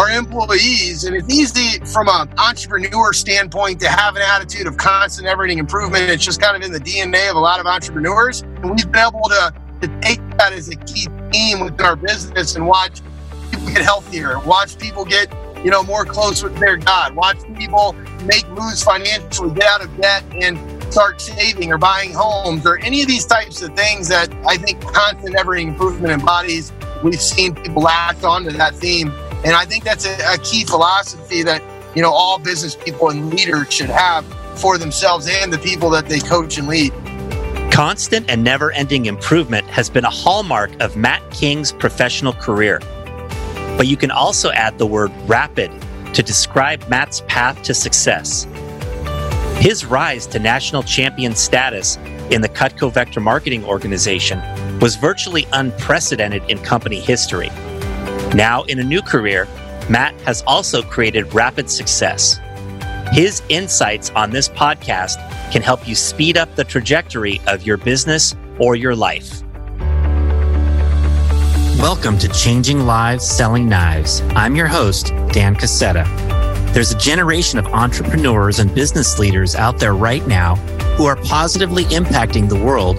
our employees. And it's easy from an entrepreneur standpoint to have an attitude of constant everything improvement. It's just kind of in the DNA of a lot of entrepreneurs. And we've been able to, to take that as a key theme within our business and watch people get healthier, watch people get you know, more close with their God. Watch people make moves financially, get out of debt, and start saving or buying homes or any of these types of things that I think constant ever improvement embodies. We've seen people latch onto that theme. And I think that's a, a key philosophy that, you know, all business people and leaders should have for themselves and the people that they coach and lead. Constant and never ending improvement has been a hallmark of Matt King's professional career. But you can also add the word rapid to describe Matt's path to success. His rise to national champion status in the Cutco Vector Marketing Organization was virtually unprecedented in company history. Now, in a new career, Matt has also created rapid success. His insights on this podcast can help you speed up the trajectory of your business or your life. Welcome to Changing Lives Selling Knives. I'm your host, Dan Casetta. There's a generation of entrepreneurs and business leaders out there right now who are positively impacting the world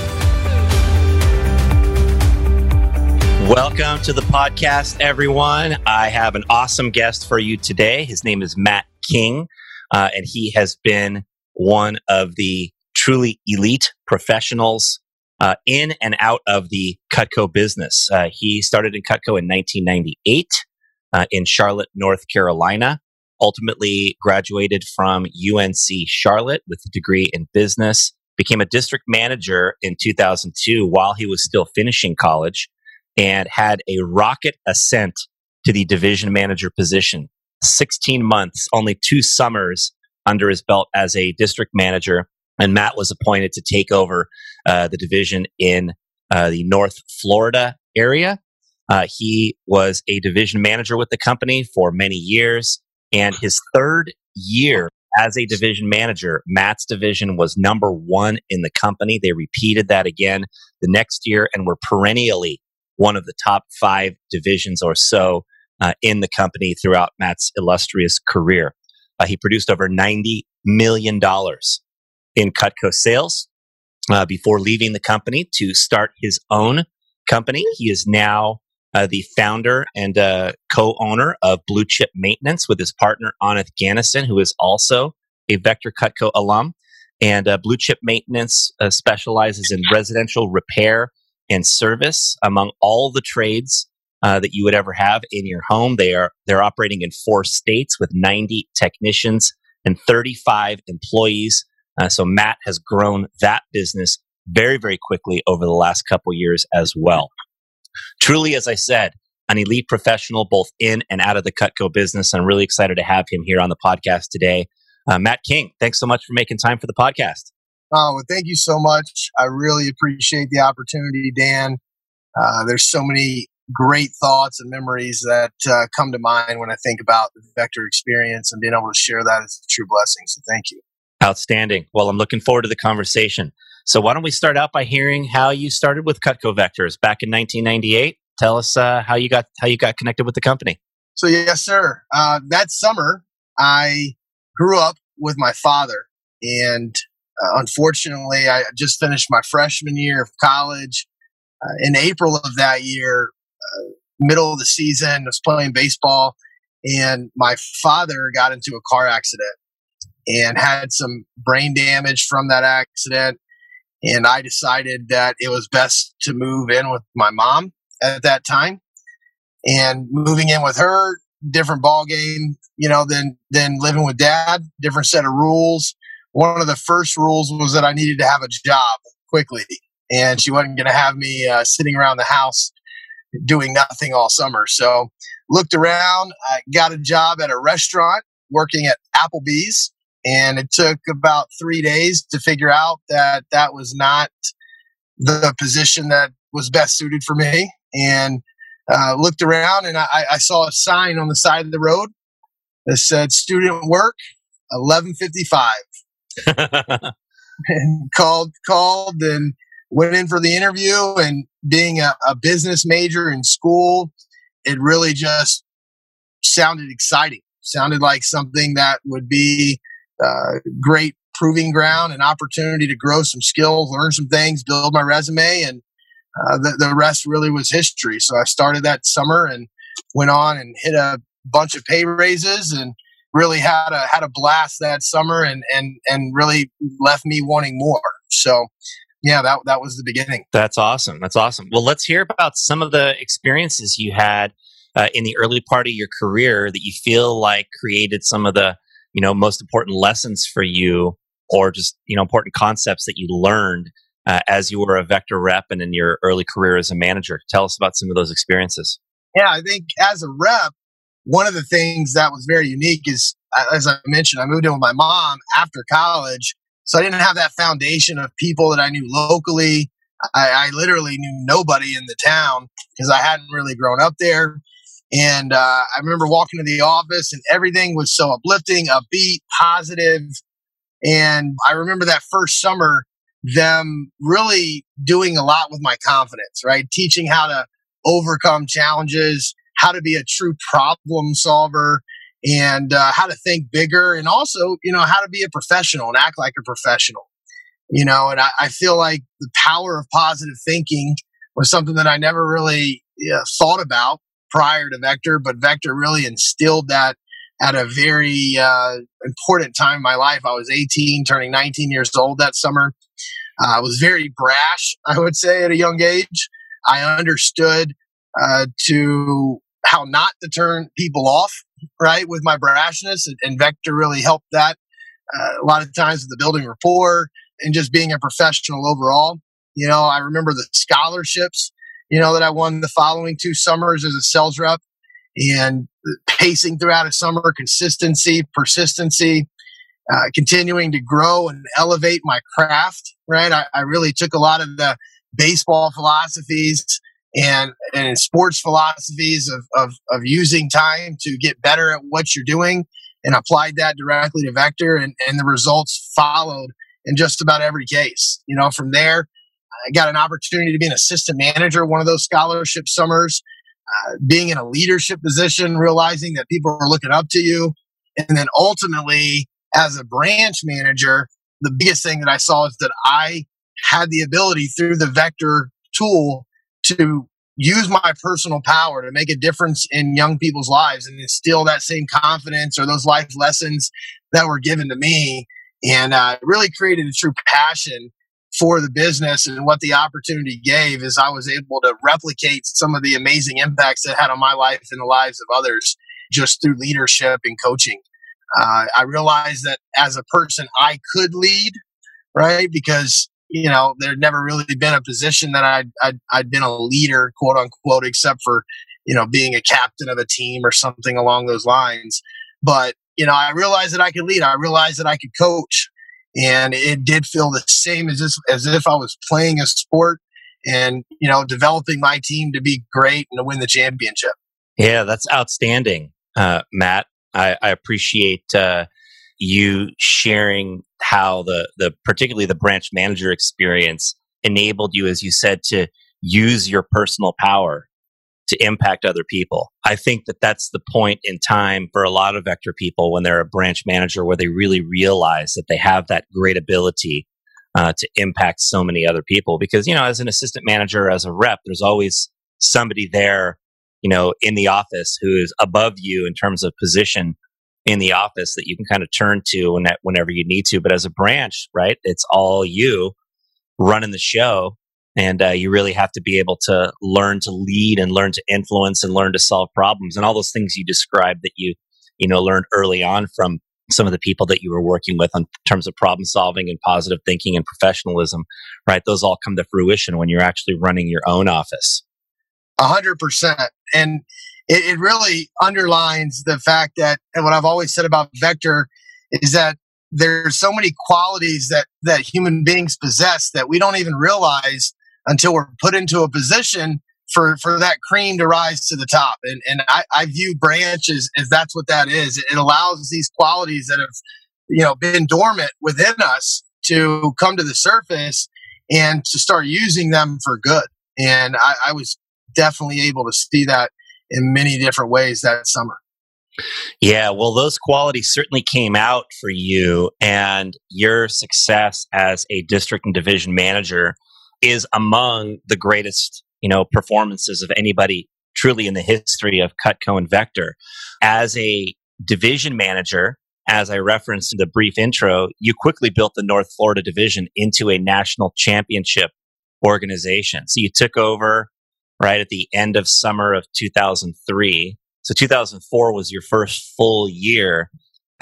Welcome to the podcast, everyone. I have an awesome guest for you today. His name is Matt King, uh, and he has been one of the truly elite professionals uh, in and out of the Cutco business. Uh, he started in Cutco in 1998 uh, in Charlotte, North Carolina. Ultimately, graduated from UNC Charlotte with a degree in business. Became a district manager in 2002 while he was still finishing college, and had a rocket ascent to the division manager position. 16 months, only two summers under his belt as a district manager and Matt was appointed to take over uh, the division in uh, the North Florida area. Uh, he was a division manager with the company for many years, and his third year as a division manager, Matt's division was number one in the company. They repeated that again the next year and were perennially one of the top five divisions or so uh, in the company throughout Matt's illustrious career. Uh, he produced over $90 million in Cutco sales uh, before leaving the company to start his own company. He is now uh, the founder and uh, co-owner of Blue Chip Maintenance with his partner Aneth Gannison, who is also a Vector Cutco alum. And uh, Blue Chip Maintenance specializes in residential repair and service among all the trades uh, that you would ever have in your home. They are they're operating in four states with 90 technicians and 35 employees. Uh, so Matt has grown that business very, very quickly over the last couple years as well. Truly, as I said, an elite professional both in and out of the Cutco business. I'm really excited to have him here on the podcast today. Uh, Matt King, thanks so much for making time for the podcast. Oh, well, thank you so much. I really appreciate the opportunity, Dan. Uh, there's so many great thoughts and memories that uh, come to mind when I think about the Vector experience and being able to share that is a true blessing. So thank you. Outstanding. Well, I'm looking forward to the conversation. So, why don't we start out by hearing how you started with Cutco Vectors back in 1998? Tell us uh, how you got how you got connected with the company. So, yes, sir. Uh, that summer, I grew up with my father, and uh, unfortunately, I just finished my freshman year of college. Uh, in April of that year, uh, middle of the season, I was playing baseball, and my father got into a car accident and had some brain damage from that accident. And I decided that it was best to move in with my mom at that time. And moving in with her, different ball game, you know, than than living with dad, different set of rules. One of the first rules was that I needed to have a job quickly, and she wasn't going to have me uh, sitting around the house doing nothing all summer. So looked around, I got a job at a restaurant working at Applebee's and it took about three days to figure out that that was not the position that was best suited for me. And uh, looked around and I, I saw a sign on the side of the road that said student work 1155 and called called and went in for the interview. And being a, a business major in school it really just sounded exciting. Sounded like something that would be uh, great proving ground and opportunity to grow some skills, learn some things, build my resume, and uh, the, the rest really was history. So I started that summer and went on and hit a bunch of pay raises and really had a had a blast that summer and and and really left me wanting more. So yeah, that that was the beginning. That's awesome. That's awesome. Well, let's hear about some of the experiences you had uh, in the early part of your career that you feel like created some of the you know most important lessons for you or just you know important concepts that you learned uh, as you were a vector rep and in your early career as a manager tell us about some of those experiences yeah i think as a rep one of the things that was very unique is as i mentioned i moved in with my mom after college so i didn't have that foundation of people that i knew locally I, I literally knew nobody in the town because i hadn't really grown up there and uh, I remember walking to the office and everything was so uplifting, upbeat, positive. And I remember that first summer, them really doing a lot with my confidence, right? Teaching how to overcome challenges, how to be a true problem solver, and uh, how to think bigger, and also, you know, how to be a professional and act like a professional. You know, and I, I feel like the power of positive thinking was something that I never really yeah, thought about prior to Vector, but Vector really instilled that at a very uh, important time in my life. I was 18, turning 19 years old that summer. Uh, I was very brash, I would say, at a young age. I understood uh, to how not to turn people off, right, with my brashness, and, and Vector really helped that. Uh, a lot of times with the building rapport and just being a professional overall. You know, I remember the scholarships you know, that I won the following two summers as a sales rep and pacing throughout a summer, consistency, persistency, uh, continuing to grow and elevate my craft, right? I, I, really took a lot of the baseball philosophies and, and sports philosophies of, of, of using time to get better at what you're doing and applied that directly to Vector and, and the results followed in just about every case. You know, from there, I got an opportunity to be an assistant manager one of those scholarship summers, uh, being in a leadership position, realizing that people are looking up to you. And then ultimately, as a branch manager, the biggest thing that I saw is that I had the ability through the vector tool to use my personal power to make a difference in young people's lives and instill that same confidence or those life lessons that were given to me and uh, really created a true passion for the business and what the opportunity gave is I was able to replicate some of the amazing impacts that had on my life and the lives of others just through leadership and coaching. Uh, I realized that as a person, I could lead, right? Because, you know, there'd never really been a position that I'd, I'd, I'd been a leader, quote unquote, except for, you know, being a captain of a team or something along those lines. But, you know, I realized that I could lead. I realized that I could coach and it did feel the same as if, as if I was playing a sport and you know developing my team to be great and to win the championship. Yeah, that's outstanding, uh, Matt. I, I appreciate uh, you sharing how the the particularly the branch manager experience enabled you, as you said, to use your personal power to impact other people. I think that that's the point in time for a lot of vector people when they're a branch manager where they really realize that they have that great ability uh, to impact so many other people. Because, you know, as an assistant manager, as a rep, there's always somebody there you know, in the office who is above you in terms of position in the office that you can kind of turn to whenever you need to. But as a branch, right, it's all you running the show. And uh, you really have to be able to learn to lead and learn to influence and learn to solve problems and all those things you described that you, you know, learned early on from some of the people that you were working with in terms of problem solving and positive thinking and professionalism, right? Those all come to fruition when you're actually running your own office. A hundred percent. And it, it really underlines the fact that, and what I've always said about Vector is that there's so many qualities that, that human beings possess that we don't even realize until we're put into a position for, for that cream to rise to the top. And, and I, I view branches as that's what that is. It allows these qualities that have, you know, been dormant within us to come to the surface and to start using them for good. And I, I was definitely able to see that in many different ways that summer. Yeah, well, those qualities certainly came out for you, and your success as a district and division manager is among the greatest, you know, performances of anybody truly in the history of Cutco and Vector. As a division manager, as I referenced in the brief intro, you quickly built the North Florida division into a national championship organization. So you took over right at the end of summer of 2003. So 2004 was your first full year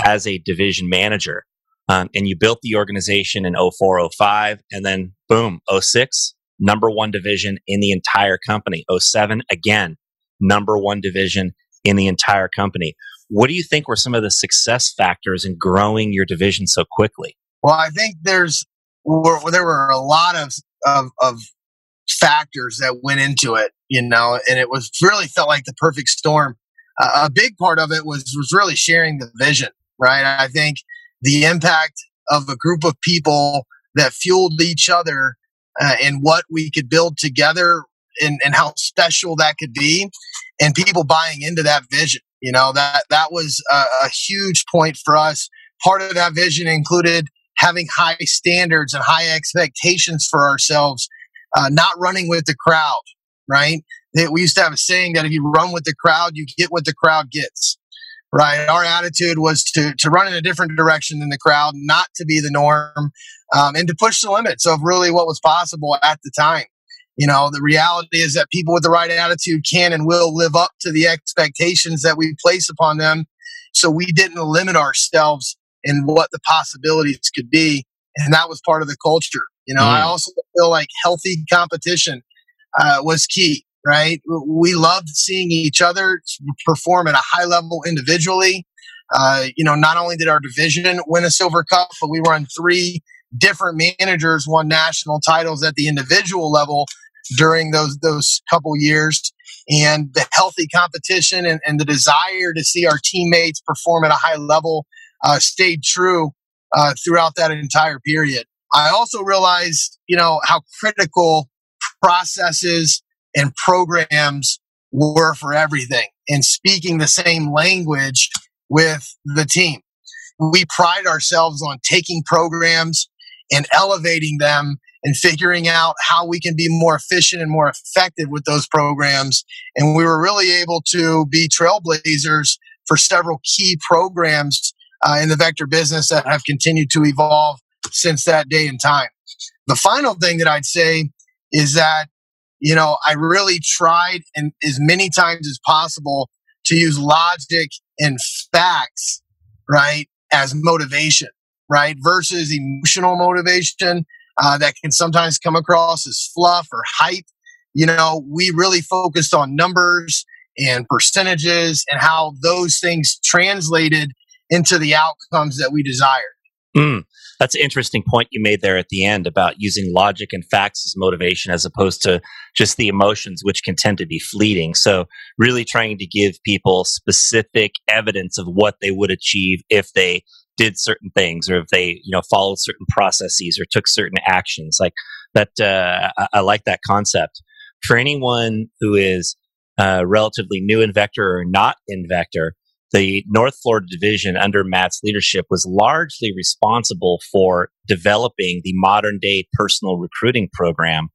as a division manager. Um, and you built the organization in 04, 05, and then boom, 06, number one division in the entire company. 07, again, number one division in the entire company. What do you think were some of the success factors in growing your division so quickly? Well, I think there's were, there were a lot of, of, of factors that went into it, you know, and it was really felt like the perfect storm. Uh, a big part of it was was really sharing the vision, right? I think the impact of a group of people that fueled each other uh, and what we could build together and, and how special that could be and people buying into that vision you know that that was a, a huge point for us part of that vision included having high standards and high expectations for ourselves uh, not running with the crowd, right? We used to have a saying that if you run with the crowd, you get what the crowd gets, right? Our attitude was to, to run in a different direction than the crowd, not to be the norm, um, and to push the limits of really what was possible at the time. You know, the reality is that people with the right attitude can and will live up to the expectations that we place upon them. So we didn't limit ourselves in what the possibilities could be. And that was part of the culture. You know, mm. I also feel like healthy competition uh, was key, right? We loved seeing each other perform at a high level individually. Uh, you know, not only did our division win a silver cup, but we were on three different managers won national titles at the individual level during those those couple years. And the healthy competition and, and the desire to see our teammates perform at a high level uh, stayed true uh, throughout that entire period. I also realized, you know, how critical processes and programs were for everything and speaking the same language with the team. We pride ourselves on taking programs and elevating them and figuring out how we can be more efficient and more effective with those programs. And we were really able to be trailblazers for several key programs uh, in the vector business that have continued to evolve since that day and time. The final thing that I'd say is that, you know, I really tried and as many times as possible to use logic and facts, right, as motivation, right, versus emotional motivation uh, that can sometimes come across as fluff or hype. You know, we really focused on numbers and percentages and how those things translated into the outcomes that we desired. Mm, that's an interesting point you made there at the end about using logic and facts as motivation as opposed to just the emotions, which can tend to be fleeting. So, really trying to give people specific evidence of what they would achieve if they did certain things or if they, you know, followed certain processes or took certain actions. Like that, uh, I, I like that concept. For anyone who is uh, relatively new in Vector or not in Vector, the North Florida division under Matt's leadership was largely responsible for developing the modern day personal recruiting program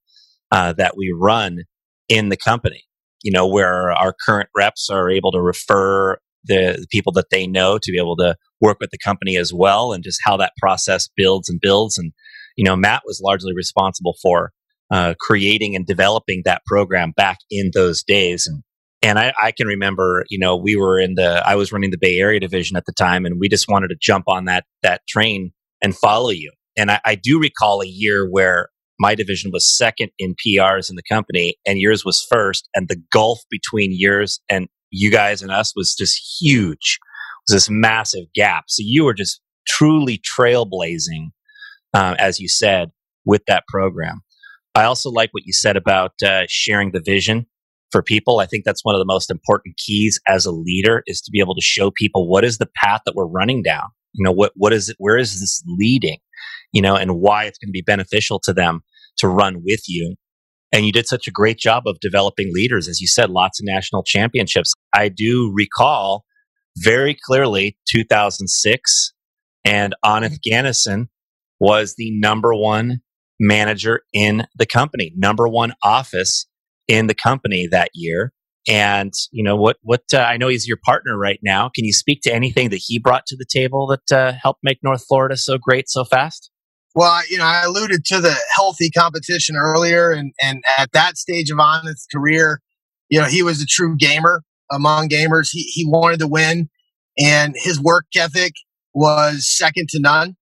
uh, that we run in the company. you know, where our current reps are able to refer the, people that they know to be able to work with the company as well, and just how that process builds and builds. And you know, Matt was largely responsible for uh, creating and developing that program back in those days. And and I, I, can remember, you know, we were in the I was running the Bay Area division at the time, and we just wanted to jump on that that train and follow you. And I, I do recall a year where my division was second in PRs in the company, and yours was first, and the gulf between yours and you guys and us was just huge. It was this massive gap. So you were just truly trailblazing, uh, as you said, with that program. I also like what you said about uh, sharing the vision for people. I think that's one of the most important keys as a leader is to be able to show people what is the path that we're running down. You know, what, what is it? Where is this leading? You know, and why it's going to be beneficial to them to run with you. And you did such a great job of developing leaders. As you said, lots of national championships. I do recall very clearly 2006 and Gannison was the number one manager in the company, number one office in the company that year. And you know what? What uh, I know he's your partner right now. Can you speak to anything that he brought to the table that uh, helped make North Florida so great so fast? Well, you know, I alluded to the healthy competition earlier, and and at that stage of Aneth's career, you know, he was a true gamer among gamers. He he wanted to win, and his work ethic was second to none.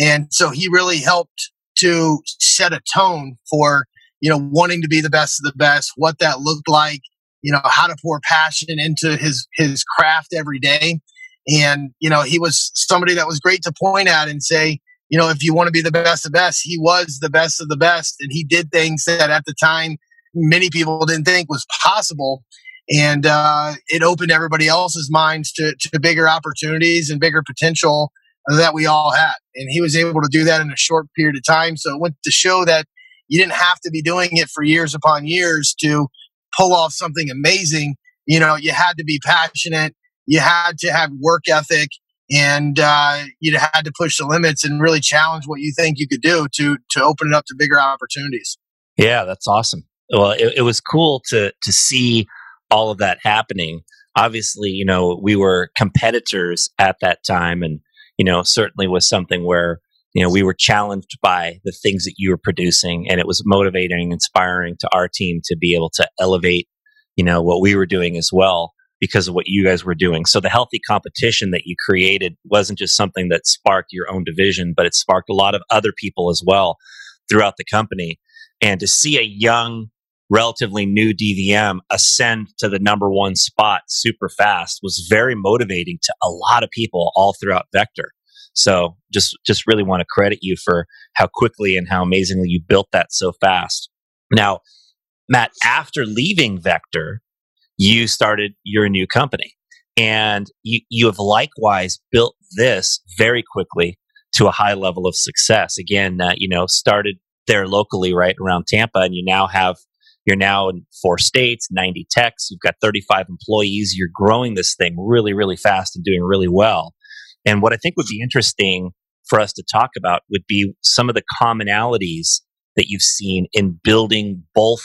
And so he really helped to set a tone for, you know, wanting to be the best of the best, what that looked like, you know, how to pour passion into his, his craft every day. And, you know, he was somebody that was great to point at and say, you know, if you want to be the best of best, he was the best of the best. And he did things that at the time many people didn't think was possible. And uh, it opened everybody else's minds to, to bigger opportunities and bigger potential that we all had. And he was able to do that in a short period of time. So it went to show that you didn't have to be doing it for years upon years to pull off something amazing. You know, you had to be passionate, you had to have work ethic, and uh, you had to push the limits and really challenge what you think you could do to to open it up to bigger opportunities. Yeah, that's awesome. Well, it, it was cool to to see all of that happening. Obviously, you know, we were competitors at that time, and you know, certainly was something where, you know, we were challenged by the things that you were producing and it was motivating, inspiring to our team to be able to elevate, you know, what we were doing as well because of what you guys were doing. So the healthy competition that you created wasn't just something that sparked your own division, but it sparked a lot of other people as well throughout the company. And to see a young, relatively new DVM ascend to the number one spot super fast was very motivating to a lot of people all throughout Vector. So just just really want to credit you for how quickly and how amazingly you built that so fast. Now, Matt, after leaving Vector, you started your new company. And you, you have likewise built this very quickly to a high level of success. Again, uh, you know, started there locally, right around Tampa, and you now have you're now in four states, 90 techs. You've got 35 employees. You're growing this thing really, really fast and doing really well. And what I think would be interesting for us to talk about would be some of the commonalities that you've seen in building both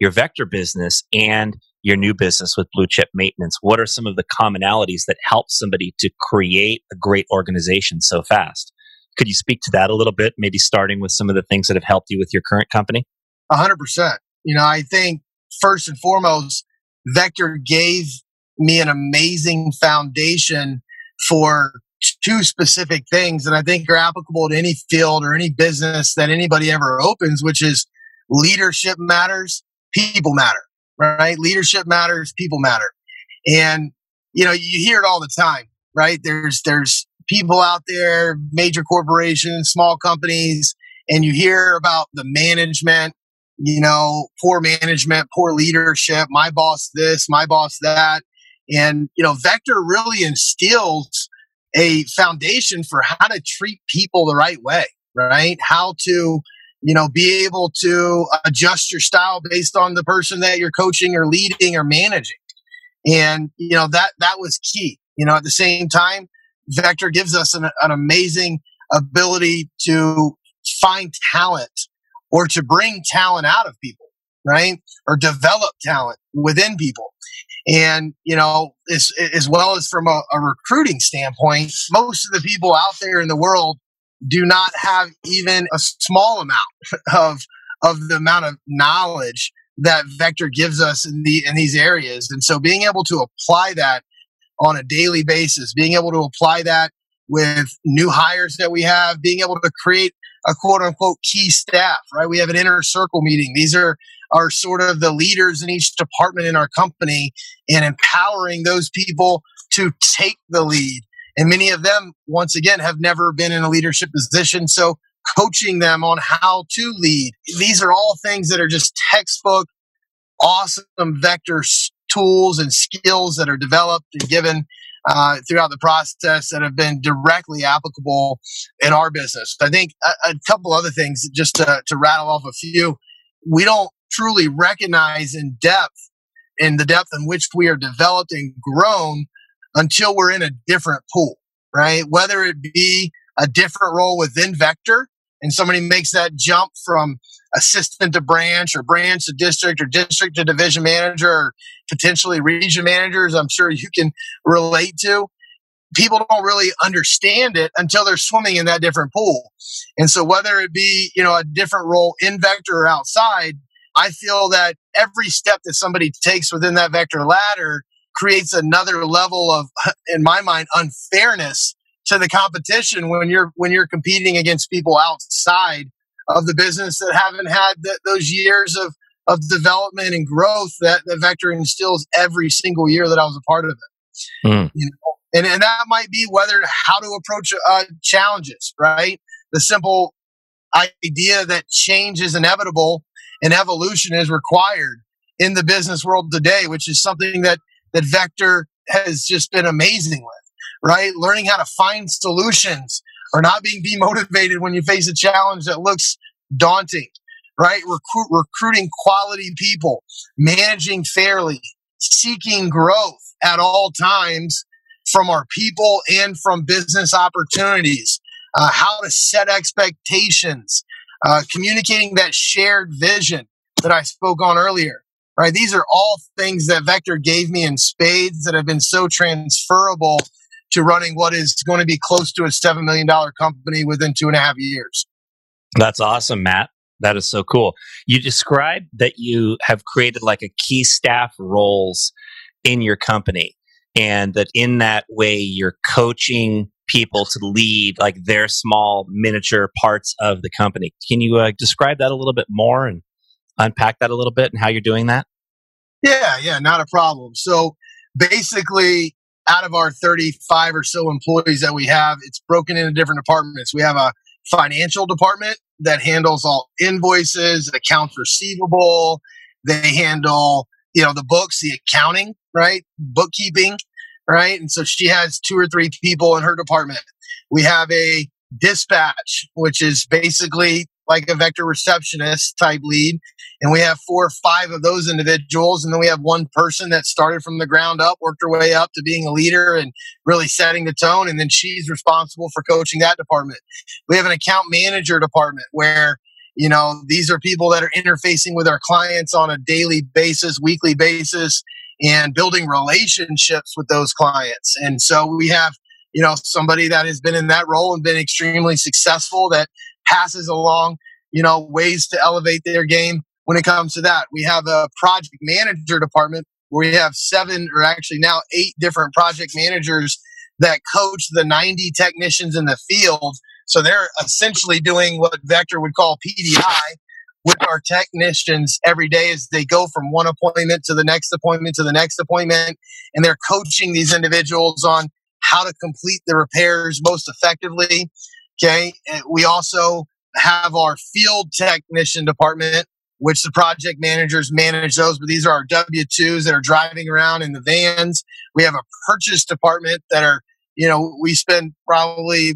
your vector business and your new business with blue chip maintenance. What are some of the commonalities that help somebody to create a great organization so fast? Could you speak to that a little bit, maybe starting with some of the things that have helped you with your current company? Hundred percent. You know, I think first and foremost, Vector gave me an amazing foundation for two specific things that I think are applicable to any field or any business that anybody ever opens, which is leadership matters, people matter, right? Leadership matters, people matter. And, you know, you hear it all the time, right? There's, there's people out there, major corporations, small companies, and you hear about the management you know, poor management, poor leadership, my boss this, my boss that. And, you know, Vector really instills a foundation for how to treat people the right way, right? How to, you know, be able to adjust your style based on the person that you're coaching or leading or managing. And, you know, that, that was key. You know, at the same time, Vector gives us an, an amazing ability to find talent or to bring talent out of people. right? Or develop talent within people. And, you know, as, as well as from a, a recruiting standpoint, most of the people out there in the world do not have even a small amount of, of the amount of knowledge that Vector gives us in the in these areas. And so being able to apply that on a daily basis, being able to apply that with new hires that we have, being able to create a quote unquote key staff, right? We have an inner circle meeting. These are are sort of the leaders in each department in our company and empowering those people to take the lead. And many of them, once again, have never been in a leadership position. So coaching them on how to lead. These are all things that are just textbook, awesome vector tools and skills that are developed and given uh, throughout the process that have been directly applicable in our business. I think a, a couple other things just to, to rattle off a few. We don't truly recognize in depth in the depth in which we are developed and grown until we're in a different pool, right? Whether it be a different role within Vector and somebody makes that jump from assistant to branch or branch to district or district to division manager or potentially region managers, I'm sure you can relate to. People don't really understand it until they're swimming in that different pool. And so whether it be, you know, a different role in vector or outside, I feel that every step that somebody takes within that vector ladder creates another level of, in my mind, unfairness to the competition when you're when you're competing against people outside of the business that haven't had th- those years of of development and growth that the vector instills every single year that I was a part of it. Mm. You know? and, and that might be whether how to approach uh, challenges, right? The simple idea that change is inevitable and evolution is required in the business world today, which is something that that Vector has just been amazing with, right? Learning how to find solutions or not being demotivated when you face a challenge that looks daunting, right? Recruit, recruiting quality people, managing fairly, seeking growth at all times from our people and from business opportunities, uh, how to set expectations, uh, communicating that shared vision that I spoke on earlier. Right. These are all things that Vector gave me in spades that have been so transferable to running what is going to be close to a $7 million company within two and a half years. That's awesome, Matt. That is so cool. You described that you have created like a key staff roles in your company and that in that way you're coaching people to lead like their small miniature parts of the company. Can you uh, describe that a little bit more and unpack that a little bit and how you're doing that? Yeah, yeah, not a problem. So basically, out of our 35 or so employees that we have, it's broken into different departments. We have a financial department that handles all invoices, accounts receivable. They handle, you know, the books, the accounting, right? Bookkeeping right? And so she has two or three people in her department. We have a dispatch, which is basically like a vector receptionist type lead. And we have four or five of those individuals. And then we have one person that started from the ground up, worked her way up to being a leader and really setting the tone. And then she's responsible for coaching that department. We have an account manager department where you know, these are people that are interfacing with our clients on a daily basis, weekly basis, and building relationships with those clients. And so we have, you know, somebody that has been in that role and been extremely successful that passes along, you know, ways to elevate their game when it comes to that. We have a project manager department where we have seven or actually now eight different project managers that coach the 90 technicians in the field. So they're essentially doing what Vector would call PDI, with our technicians every day as they go from one appointment to the next appointment to the next appointment. And they're coaching these individuals on how to complete the repairs most effectively. Okay. And we also have our field technician department, which the project managers manage those, but these are our W 2s that are driving around in the vans. We have a purchase department that are, you know, we spend probably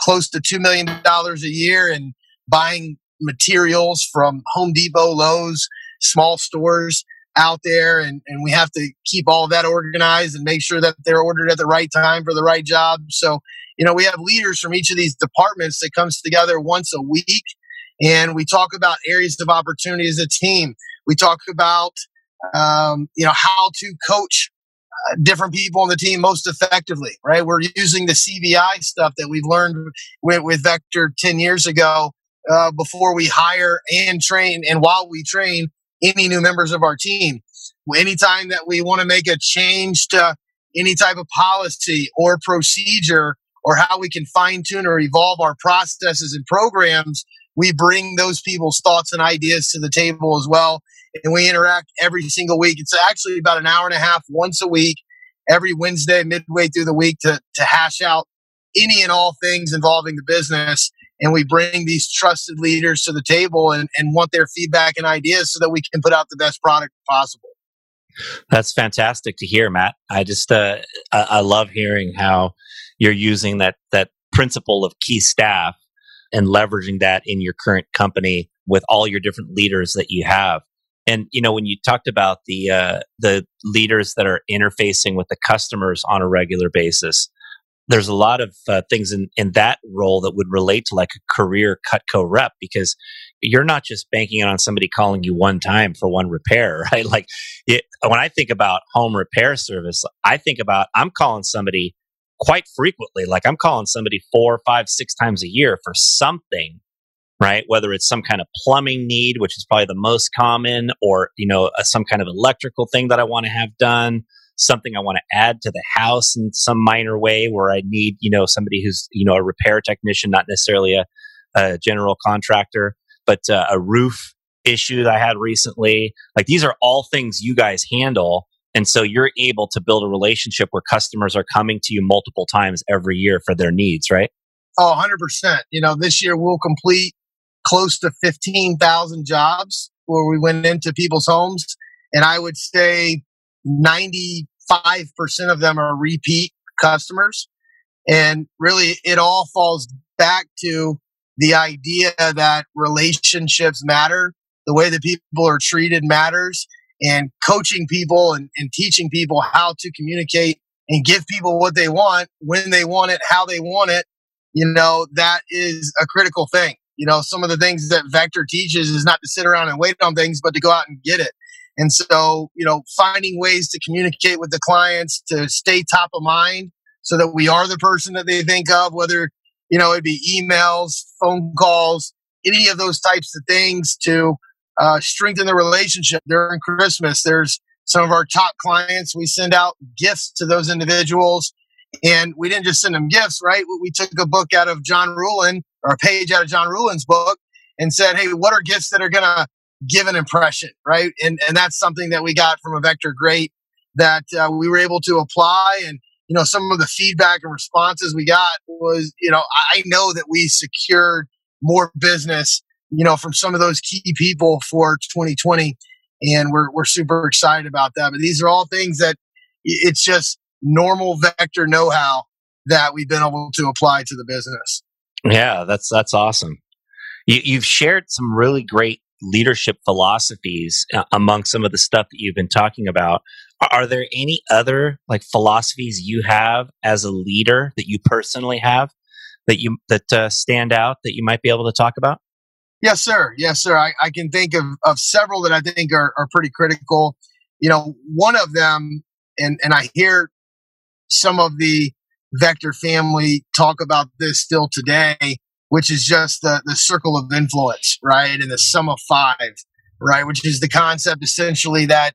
close to $2 million a year in buying materials from Home Depot, Lowe's, small stores out there. And, and we have to keep all that organized and make sure that they're ordered at the right time for the right job. So, you know, we have leaders from each of these departments that comes together once a week and we talk about areas of opportunity as a team. We talk about, um, you know, how to coach uh, different people on the team most effectively, right? We're using the CVI stuff that we've learned with, with Vector 10 years ago uh, before we hire and train and while we train any new members of our team. Anytime that we want to make a change to any type of policy or procedure or how we can fine tune or evolve our processes and programs, we bring those people's thoughts and ideas to the table as well. And we interact every single week. It's actually about an hour and a half once a week, every Wednesday, midway through the week to, to hash out any and all things involving the business. And we bring these trusted leaders to the table and, and want their feedback and ideas so that we can put out the best product possible. That's fantastic to hear, Matt. I just uh, I, I love hearing how you're using that that principle of key staff and leveraging that in your current company with all your different leaders that you have. And you know, when you talked about the uh, the leaders that are interfacing with the customers on a regular basis, there's a lot of uh, things in, in that role that would relate to like a career Cutco rep because you're not just banking on somebody calling you one time for one repair, right? Like it, when I think about home repair service, I think about I'm calling somebody quite frequently. Like I'm calling somebody four, five, six times a year for something, right? Whether it's some kind of plumbing need, which is probably the most common, or you know, some kind of electrical thing that I want to have done something I want to add to the house in some minor way where I need, you know, somebody who's, you know, a repair technician, not necessarily a, a general contractor, but uh, a roof issue that I had recently. Like these are all things you guys handle. And so you're able to build a relationship where customers are coming to you multiple times every year for their needs, right? Oh, 100%. You know, this year we'll complete close to 15,000 jobs where we went into people's homes. And I would say 95% of them are repeat customers. And really, it all falls back to the idea that relationships matter, the way that people are treated matters, and coaching people and, and teaching people how to communicate and give people what they want, when they want it, how they want it. You know, that is a critical thing. You know, some of the things that Vector teaches is not to sit around and wait on things, but to go out and get it. And so, you know, finding ways to communicate with the clients to stay top of mind so that we are the person that they think of, whether, you know, it'd be emails, phone calls, any of those types of things to uh, strengthen the relationship during Christmas. There's some of our top clients. We send out gifts to those individuals. And we didn't just send them gifts, right? We took a book out of John Ruhlin or a page out of John Ruhlin's book and said, Hey, what are gifts that are going to give an impression, right? And and that's something that we got from a Vector Great that uh, we were able to apply. And you know, some of the feedback and responses we got was, you know, I know that we secured more business, you know, from some of those key people for 2020, and we're we're super excited about that. But these are all things that it's just normal Vector know-how that we've been able to apply to the business. Yeah, that's that's awesome. You, you've shared some really great leadership philosophies uh, among some of the stuff that you've been talking about. Are there any other like philosophies you have as a leader that you personally have that you that uh, stand out that you might be able to talk about? Yes, sir. Yes, sir. I, I can think of, of several that I think are, are pretty critical. You know, one of them, and, and I hear some of the Vector family talk about this still today, which is just the, the circle of influence, right? And the sum of five, right? Which is the concept essentially that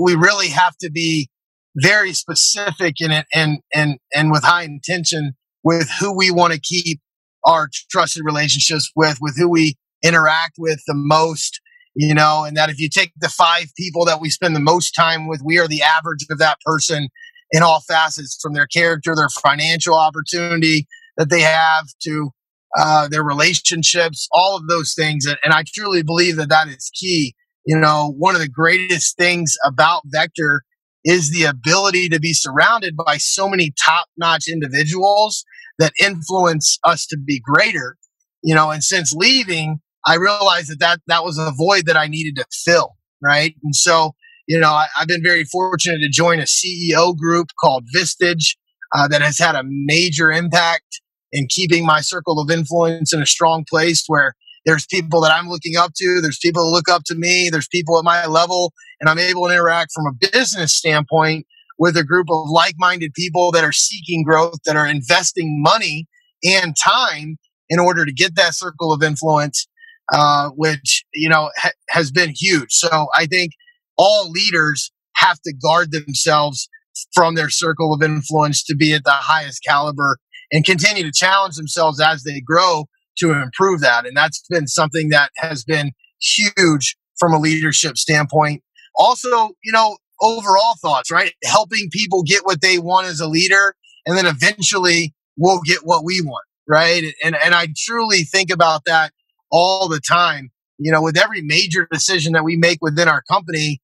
we really have to be very specific in it and, and, and with high intention with who we want to keep our trusted relationships with, with who we interact with the most, you know, and that if you take the five people that we spend the most time with, we are the average of that person in all facets from their character, their financial opportunity that they have to uh, their relationships, all of those things. And, and I truly believe that that is key. You know, one of the greatest things about Vector is the ability to be surrounded by so many top notch individuals that influence us to be greater. You know, and since leaving, I realized that that, that was a void that I needed to fill. Right. And so, you know, I, have been very fortunate to join a CEO group called Vistage uh, that has had a major impact and keeping my circle of influence in a strong place where there's people that I'm looking up to. There's people that look up to me. There's people at my level, and I'm able to interact from a business standpoint with a group of like-minded people that are seeking growth, that are investing money and time in order to get that circle of influence, uh, which you know ha- has been huge. So I think all leaders have to guard themselves from their circle of influence to be at the highest caliber and continue to challenge themselves as they grow to improve that. And that's been something that has been huge from a leadership standpoint. Also, you know, overall thoughts, right? Helping people get what they want as a leader. And then eventually we'll get what we want, right? And, and I truly think about that all the time. You know, with every major decision that we make within our company,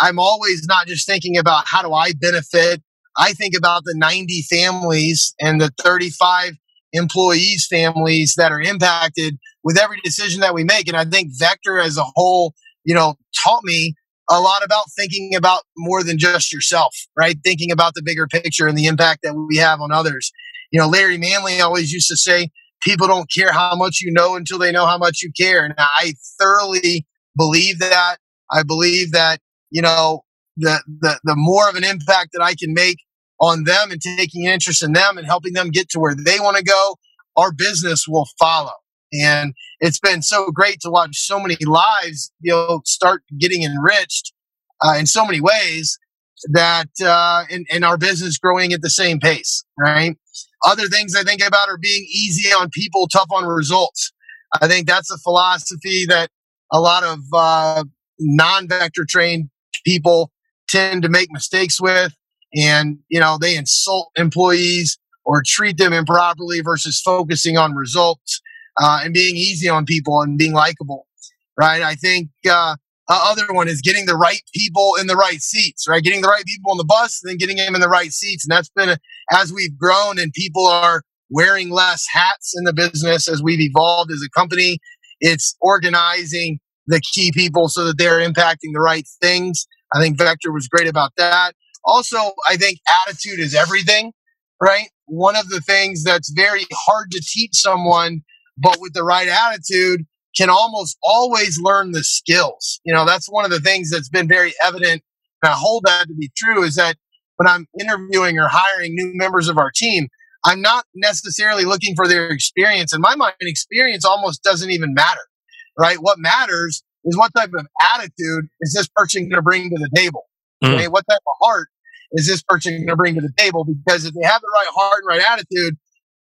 I'm always not just thinking about how do I benefit. I think about the 90 families and the 35 employees' families that are impacted with every decision that we make. And I think Vector as a whole, you know, taught me a lot about thinking about more than just yourself, right? Thinking about the bigger picture and the impact that we have on others. You know, Larry Manley always used to say, people don't care how much you know until they know how much you care. And I thoroughly believe that. I believe that, you know, the, the, the more of an impact that I can make on them and taking interest in them and helping them get to where they want to go, our business will follow. And it's been so great to watch so many lives, you know, start getting enriched uh, in so many ways that, uh, and, and our business growing at the same pace, right? Other things I think about are being easy on people, tough on results. I think that's a philosophy that a lot of uh, non-vector trained people tend to make mistakes with and you know they insult employees or treat them improperly versus focusing on results uh, and being easy on people and being likable right? I think uh, other one is getting the right people in the right seats right? Getting the right people on the bus and then getting them in the right seats. And that's been a, as we've grown and people are wearing less hats in the business as we've evolved as a company it's organizing the key people so that they're impacting the right things i think vector was great about that also, I think attitude is everything, right? One of the things that's very hard to teach someone, but with the right attitude, can almost always learn the skills. You know, that's one of the things that's been very evident. And I hold that to be true is that when I'm interviewing or hiring new members of our team, I'm not necessarily looking for their experience. In my mind, experience almost doesn't even matter, right? What matters is what type of attitude is this person going to bring to the table? Mm. Okay, what type of heart is this person going to bring to the table? Because if they have the right heart and right attitude,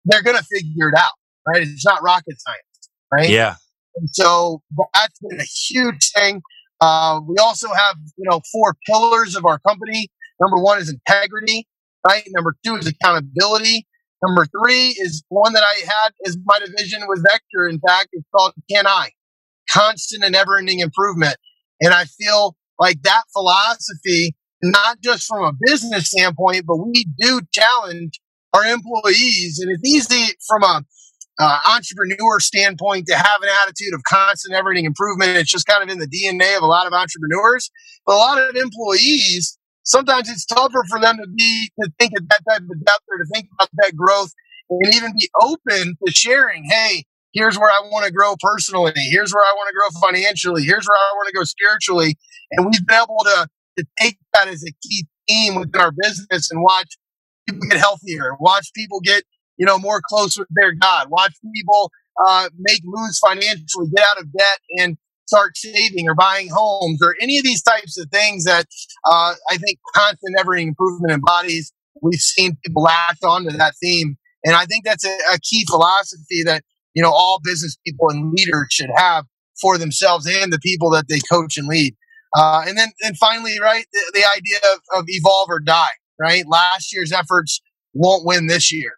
they're going to figure it out, right? It's not rocket science, right? Yeah. And so that's been a huge thing. Uh, we also have, you know, four pillars of our company. Number one is integrity, right? Number two is accountability. Number three is one that I had as my division with Vector. In fact, it's called CANI? Constant and ever ending improvement. And I feel like that philosophy not just from a business standpoint, but we do challenge our employees. And it's easy from a uh, entrepreneur standpoint to have an attitude of constant everything improvement. It's just kind of in the DNA of a lot of entrepreneurs. But a lot of employees, sometimes it's tougher for them to be to think at that type of depth or to think about that growth and even be open to sharing. Hey, here's where I want to grow personally. Here's where I want to grow financially. Here's where I want to go spiritually. And we've been able to to take that as a key theme within our business and watch people get healthier, watch people get, you know, more close with their God, watch people uh, make moves financially, get out of debt and start saving or buying homes or any of these types of things that uh, I think constant ever improvement in bodies. We've seen people latch onto that theme. And I think that's a, a key philosophy that, you know, all business people and leaders should have for themselves and the people that they coach and lead. Uh, and then, and finally, right, the, the idea of, of, evolve or die, right? Last year's efforts won't win this year.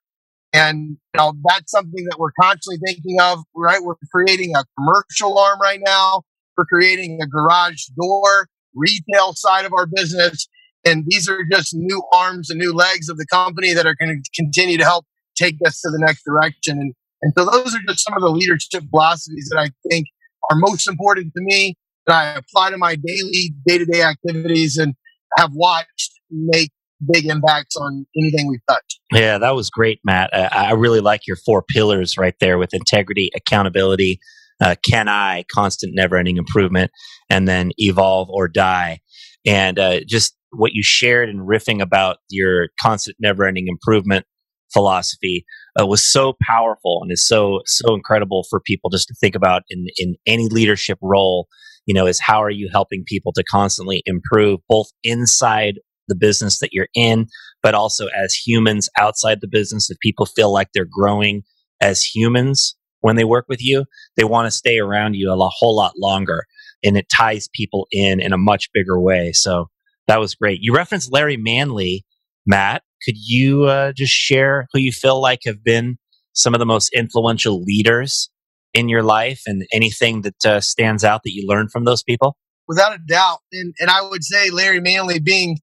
And, you know, that's something that we're constantly thinking of, right? We're creating a commercial arm right now. We're creating a garage door retail side of our business. And these are just new arms and new legs of the company that are going to continue to help take us to the next direction. And, and so those are just some of the leadership philosophies that I think are most important to me that I apply to my daily day to day activities and have watched make big impacts on anything we've touched. Yeah, that was great, Matt. I, I really like your four pillars right there with integrity, accountability, uh, CANI, Constant Never Ending Improvement, and then Evolve or Die. And uh, just what you shared and riffing about your constant never ending improvement philosophy uh, was so powerful and is so so incredible for people just to think about in in any leadership role you know is how are you helping people to constantly improve both inside the business that you're in but also as humans outside the business if people feel like they're growing as humans when they work with you they want to stay around you a whole lot longer and it ties people in in a much bigger way. So that was great. You referenced larry manley matt could you uh, just share who you feel like have been some of the most influential leaders in your life and anything that uh, stands out that you learned from those people? Without a doubt. And, and I would say Larry Manley being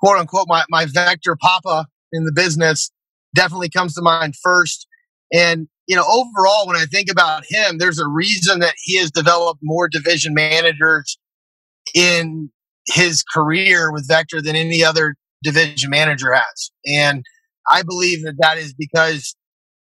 quote unquote my, my vector papa in the business definitely comes to mind first. And, you know, overall, when I think about him, there's a reason that he has developed more division managers in his career with Vector than any other division manager has. And I believe that that is because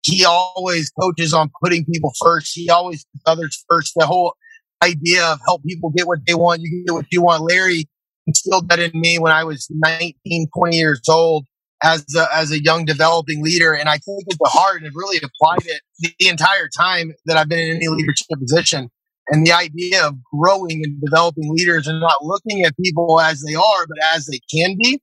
he always coaches on putting people first. He always puts others first. The whole idea of help people get what they want, you get what you want. Larry instilled that in me when I was 19, 20 years old as a, as a young developing leader. And I took it to heart and really applied it the entire time that I've been in any leadership position. And the idea of growing and developing leaders and not looking at people as they are, but as they can be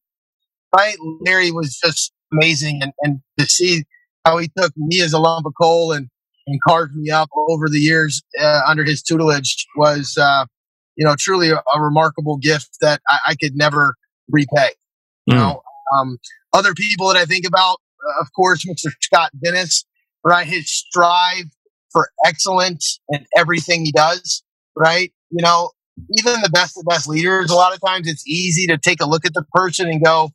right? Larry was just amazing. And, and to see how he took me as a lump of coal and, and carved me up over the years uh, under his tutelage was, uh, you know, truly a, a, remarkable gift that I, I could never repay. You mm. know, um, other people that I think about, uh, of course, Mr. Scott Dennis, right? His strive for excellence in everything he does, right? You know, even the best of best leaders, a lot of times it's easy to take a look at the person and go,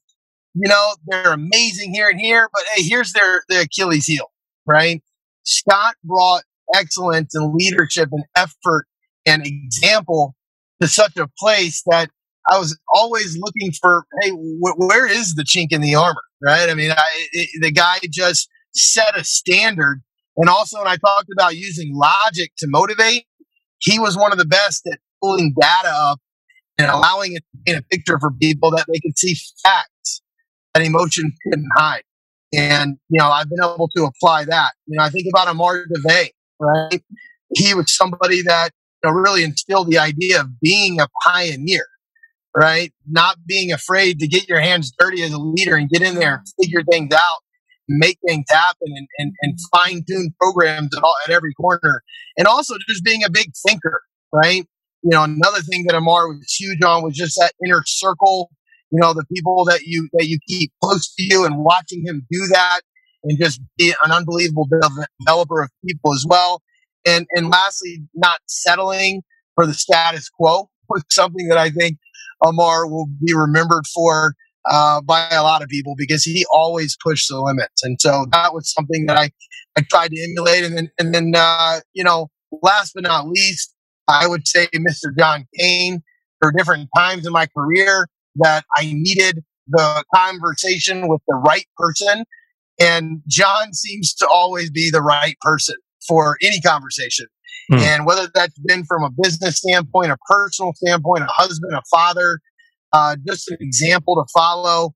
you know, they're amazing here and here, but hey, here's their, their Achilles heel, right? Scott brought excellence and leadership and effort and example to such a place that I was always looking for, hey, wh- where is the chink in the armor, right? I mean, I, it, the guy just set a standard. And also, when I talked about using logic to motivate, he was one of the best at pulling data up and allowing it to a picture for people that they could see facts that emotion couldn't hide. And, you know, I've been able to apply that. You know, I think about Amar DeVay, right? He was somebody that, you know, really instilled the idea of being a pioneer, right? Not being afraid to get your hands dirty as a leader and get in there and figure things out, make things happen and, and, and fine tune programs at, all, at every corner. And also just being a big thinker, right? You know, another thing that Amar was huge on was just that inner circle you know, the people that you, that you keep close to you and watching him do that and just be an unbelievable developer of people as well. And, and lastly, not settling for the status quo was something that I think Amar will be remembered for uh, by a lot of people because he always pushed the limits. And so that was something that I, I tried to emulate. And then, and then, uh, you know, last but not least, I would say Mr. John Kane for different times in my career that I needed the conversation with the right person. And John seems to always be the right person for any conversation. Hmm. And whether that's been from a business standpoint, a personal standpoint, a husband, a father, uh, just an example to follow.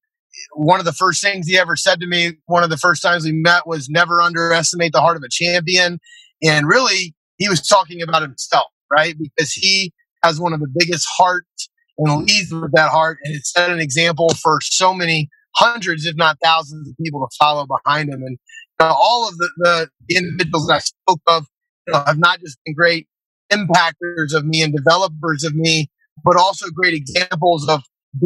One of the first things he ever said to me, one of the first times we met, was never underestimate the heart of a champion. And really, he was talking about himself, right? Because he has one of the biggest hearts and leads with that heart. And it set an example for so many hundreds, if not thousands of people to follow behind him. And all of the, the, individuals that I spoke of you know, have not just been great impactors of me and developers of me, but also great examples of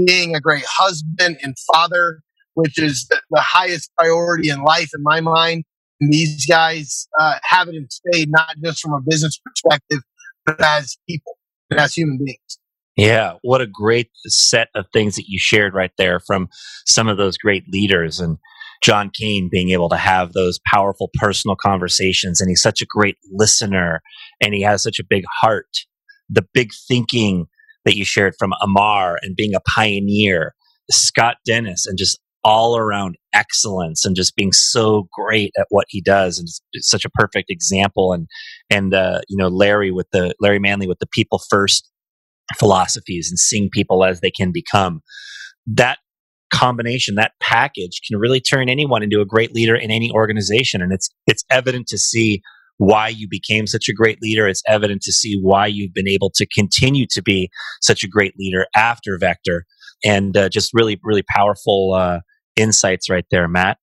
being a great husband and father, which is the, the highest priority in life in my mind. And these guys uh, have it in spade, not just from a business perspective, but as people, as human beings. Yeah, what a great set of things that you shared right there from some of those great leaders and John Kane being able to have those powerful personal conversations. And he's such a great listener and he has such a big heart. The big thinking that you shared from Amar and being a pioneer, Scott Dennis, and just all around excellence and just being so great at what he does. And such a perfect example. And, and, uh, you know, Larry with the, Larry Manley with the people first philosophies and seeing people as they can become. That combination, that package can really turn anyone into a great leader in any organization. And it's, it's evident to see why you became such a great leader. It's evident to see why you've been able to continue to be such a great leader after Vector and uh, just really, really powerful uh, insights right there, Matt.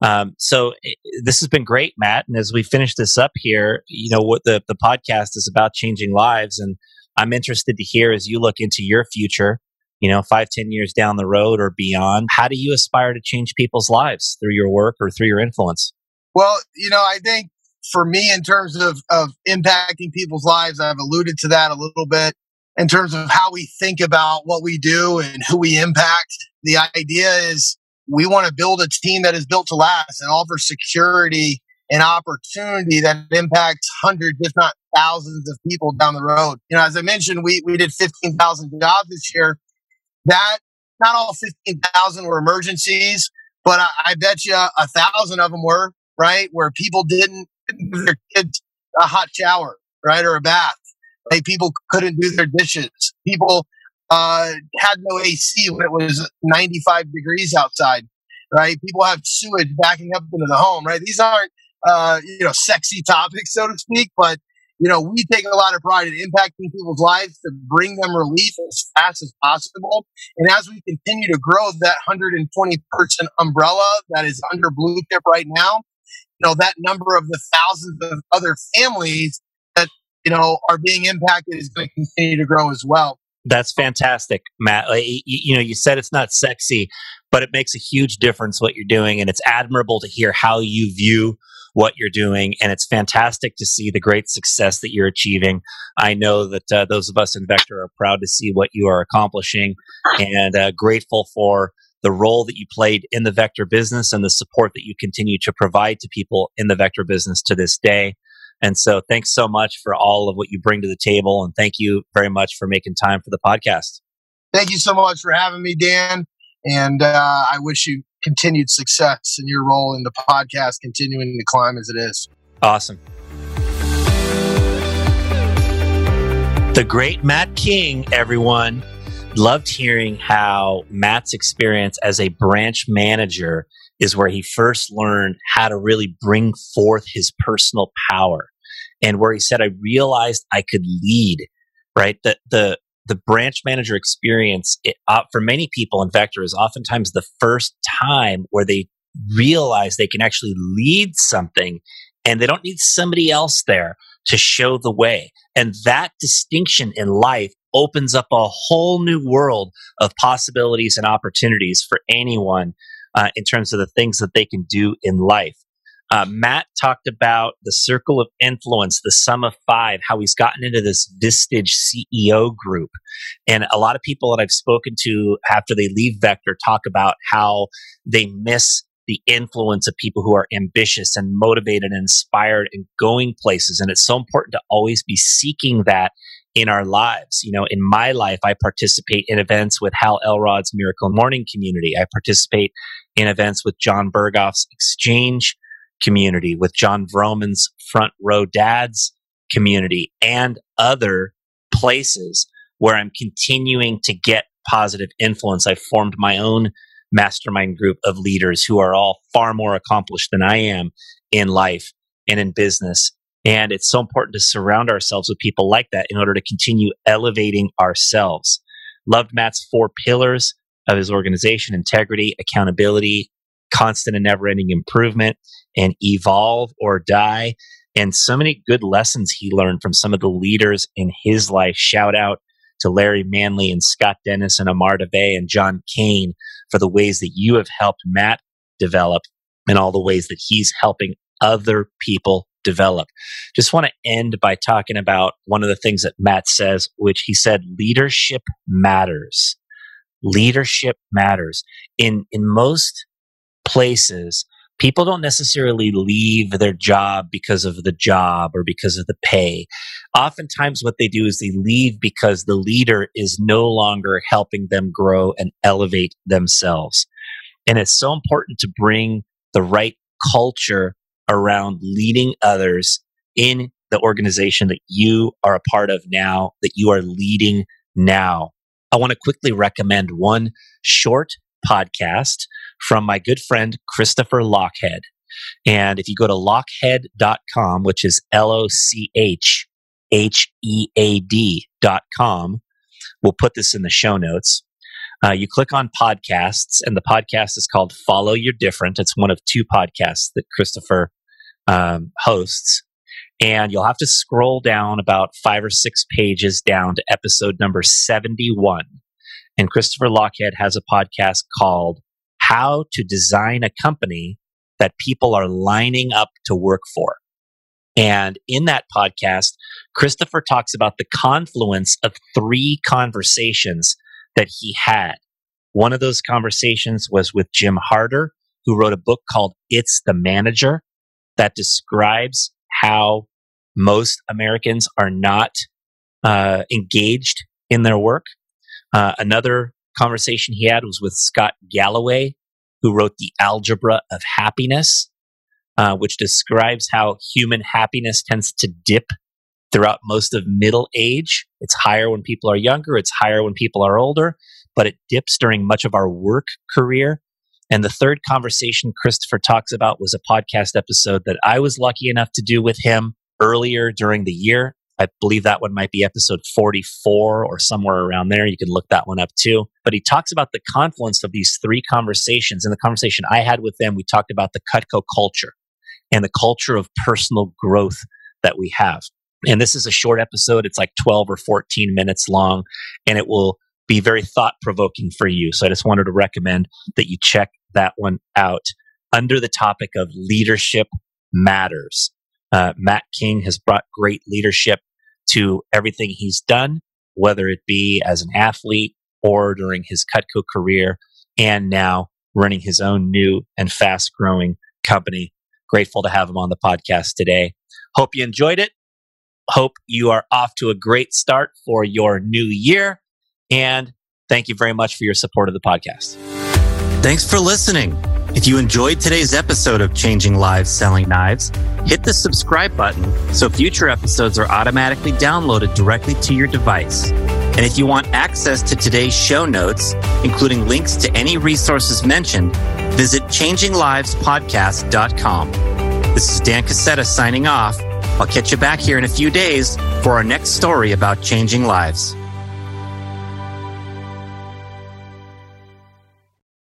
Um, so eh, this has been great, Matt. And as we finish this up here, you know what the the podcast is about changing lives, and I'm interested to hear as you look into your future. You know, five, ten years down the road or beyond, how do you aspire to change people's lives through your work or through your influence? Well, you know, I think for me, in terms of of impacting people's lives, I've alluded to that a little bit in terms of how we think about what we do and who we impact. The idea is we want to build a team that is built to last and offer security and opportunity that impacts hundreds, if not thousands of people down the road. You know, as I mentioned, we, we did 15,000 jobs this year. That not all 15,000 were emergencies, but I, I bet you a thousand of them were, right? Where people didn't give their kids a hot shower, right? Or a bath. Like people couldn't do their dishes. People uh, had no AC when it was 95 degrees outside, right? People have sewage backing up into the home, right? These aren't, uh, you know, sexy topics, so to speak, but, you know, we take a lot of pride in impacting people's lives to bring them relief as fast as possible. And as we continue to grow that 120 person umbrella that is under Blue Chip right now, you know, that number of the thousands of other families that, you know, are being impacted is going to continue to grow as well. That's fantastic, Matt. You, know, you said it's not sexy, but it makes a huge difference what you're doing, and it's admirable to hear how you view what you're doing, and it's fantastic to see the great success that you're achieving. I know that uh, those of us in Vector are proud to see what you are accomplishing, and uh, grateful for the role that you played in the Vector business and the support that you continue to provide to people in the Vector business to this day. And so thanks so much for all of what you bring to the table. And thank you very much for making time for the podcast. Thank you so much for having me, Dan. And uh, I wish you continued success in your role in the podcast, continuing to climb as it is. Awesome. The great Matt King, everyone. Loved hearing how Matt's experience as a branch manager is where he first learned how to really bring forth his personal power and where he said i realized i could lead right That the the branch manager experience it, uh, for many people in vector is oftentimes the first time where they realize they can actually lead something and they don't need somebody else there to show the way and that distinction in life opens up a whole new world of possibilities and opportunities for anyone uh, in terms of the things that they can do in life. Uh, Matt talked about the circle of influence, the sum of five, how he's gotten into this Vistage CEO group. And a lot of people that I've spoken to after they leave Vector talk about how they miss the influence of people who are ambitious and motivated and inspired and going places. And it's so important to always be seeking that in our lives. You know, in my life, I participate in events with Hal Elrod's Miracle Morning community. I participate in events with Jon Berghoff's Exchange community, with Jon Vroman's Front Row Dads community, and other places where I'm continuing to get positive influence. I formed my own mastermind group of leaders who are all far more accomplished than I am in life and in business. And it's so important to surround ourselves with people like that in order to continue elevating ourselves. Loved Matt's four pillars of his organization integrity, accountability, constant and never ending improvement, and evolve or die. And so many good lessons he learned from some of the leaders in his life. Shout out to Larry Manley and Scott Dennis and Amar DeBay and John Kane for the ways that you have helped Matt develop and all the ways that he's helping other people develop. Just want to end by talking about one of the things that Matt says, which he said leadership matters. Leadership matters. In in most places, people don't necessarily leave their job because of the job or because of the pay. Oftentimes, what they do is they leave because the leader is no longer helping them grow and elevate themselves. And it's so important to bring the right culture around leading others in the organization that you are a part of now, that you are leading now. I want to quickly recommend one short podcast from my good friend Christopher Lochhead. And if you go to lochhead.com, which is L O C H H E A D.com, we'll put this in the show notes. Uh, you click on podcasts, and the podcast is called Follow Your Different. It's one of two podcasts that Christopher um, hosts. And you'll have to scroll down about five or six pages down to episode number 71. And Christopher Lochhead has a podcast called How to Design a Company That People Are Lining Up to Work For. And in that podcast, Christopher talks about the confluence of three conversations that he had. One of those conversations was with Jim Harter, who wrote a book called It's the Manager that describes how most Americans are not uh, engaged in their work. Uh, another conversation he had was with Scott Galloway, who wrote The Algebra of Happiness, uh, which describes how human happiness tends to dip throughout most of middle age. It's higher when people are younger, it's higher when people are older, but it dips during much of our work career. And the third conversation Christopher talks about was a podcast episode that I was lucky enough to do with him earlier during the year. I believe that one might be episode 44 or somewhere around there. You can look that one up too. But he talks about the confluence of these three conversations. In the conversation I had with them, we talked about the Cutco culture and the culture of personal growth that we have. And this is a short episode. It's like 12 or 14 minutes long, and it will be very thought provoking for you. So I just wanted to recommend that you check that one out under the topic of leadership matters. Uh, Matt King has brought great leadership to everything he's done, whether it be as an athlete or during his Cutco career, and now running his own new and fast growing company. Grateful to have him on the podcast today. Hope you enjoyed it. Hope you are off to a great start for your new year. And thank you very much for your support of the podcast. Thanks for listening. If you enjoyed today's episode of Changing Lives Selling Knives, hit the subscribe button so future episodes are automatically downloaded directly to your device. And if you want access to today's show notes, including links to any resources mentioned, visit changinglivespodcast.com. This is Dan Casetta signing off. I'll catch you back here in a few days for our next story about changing lives.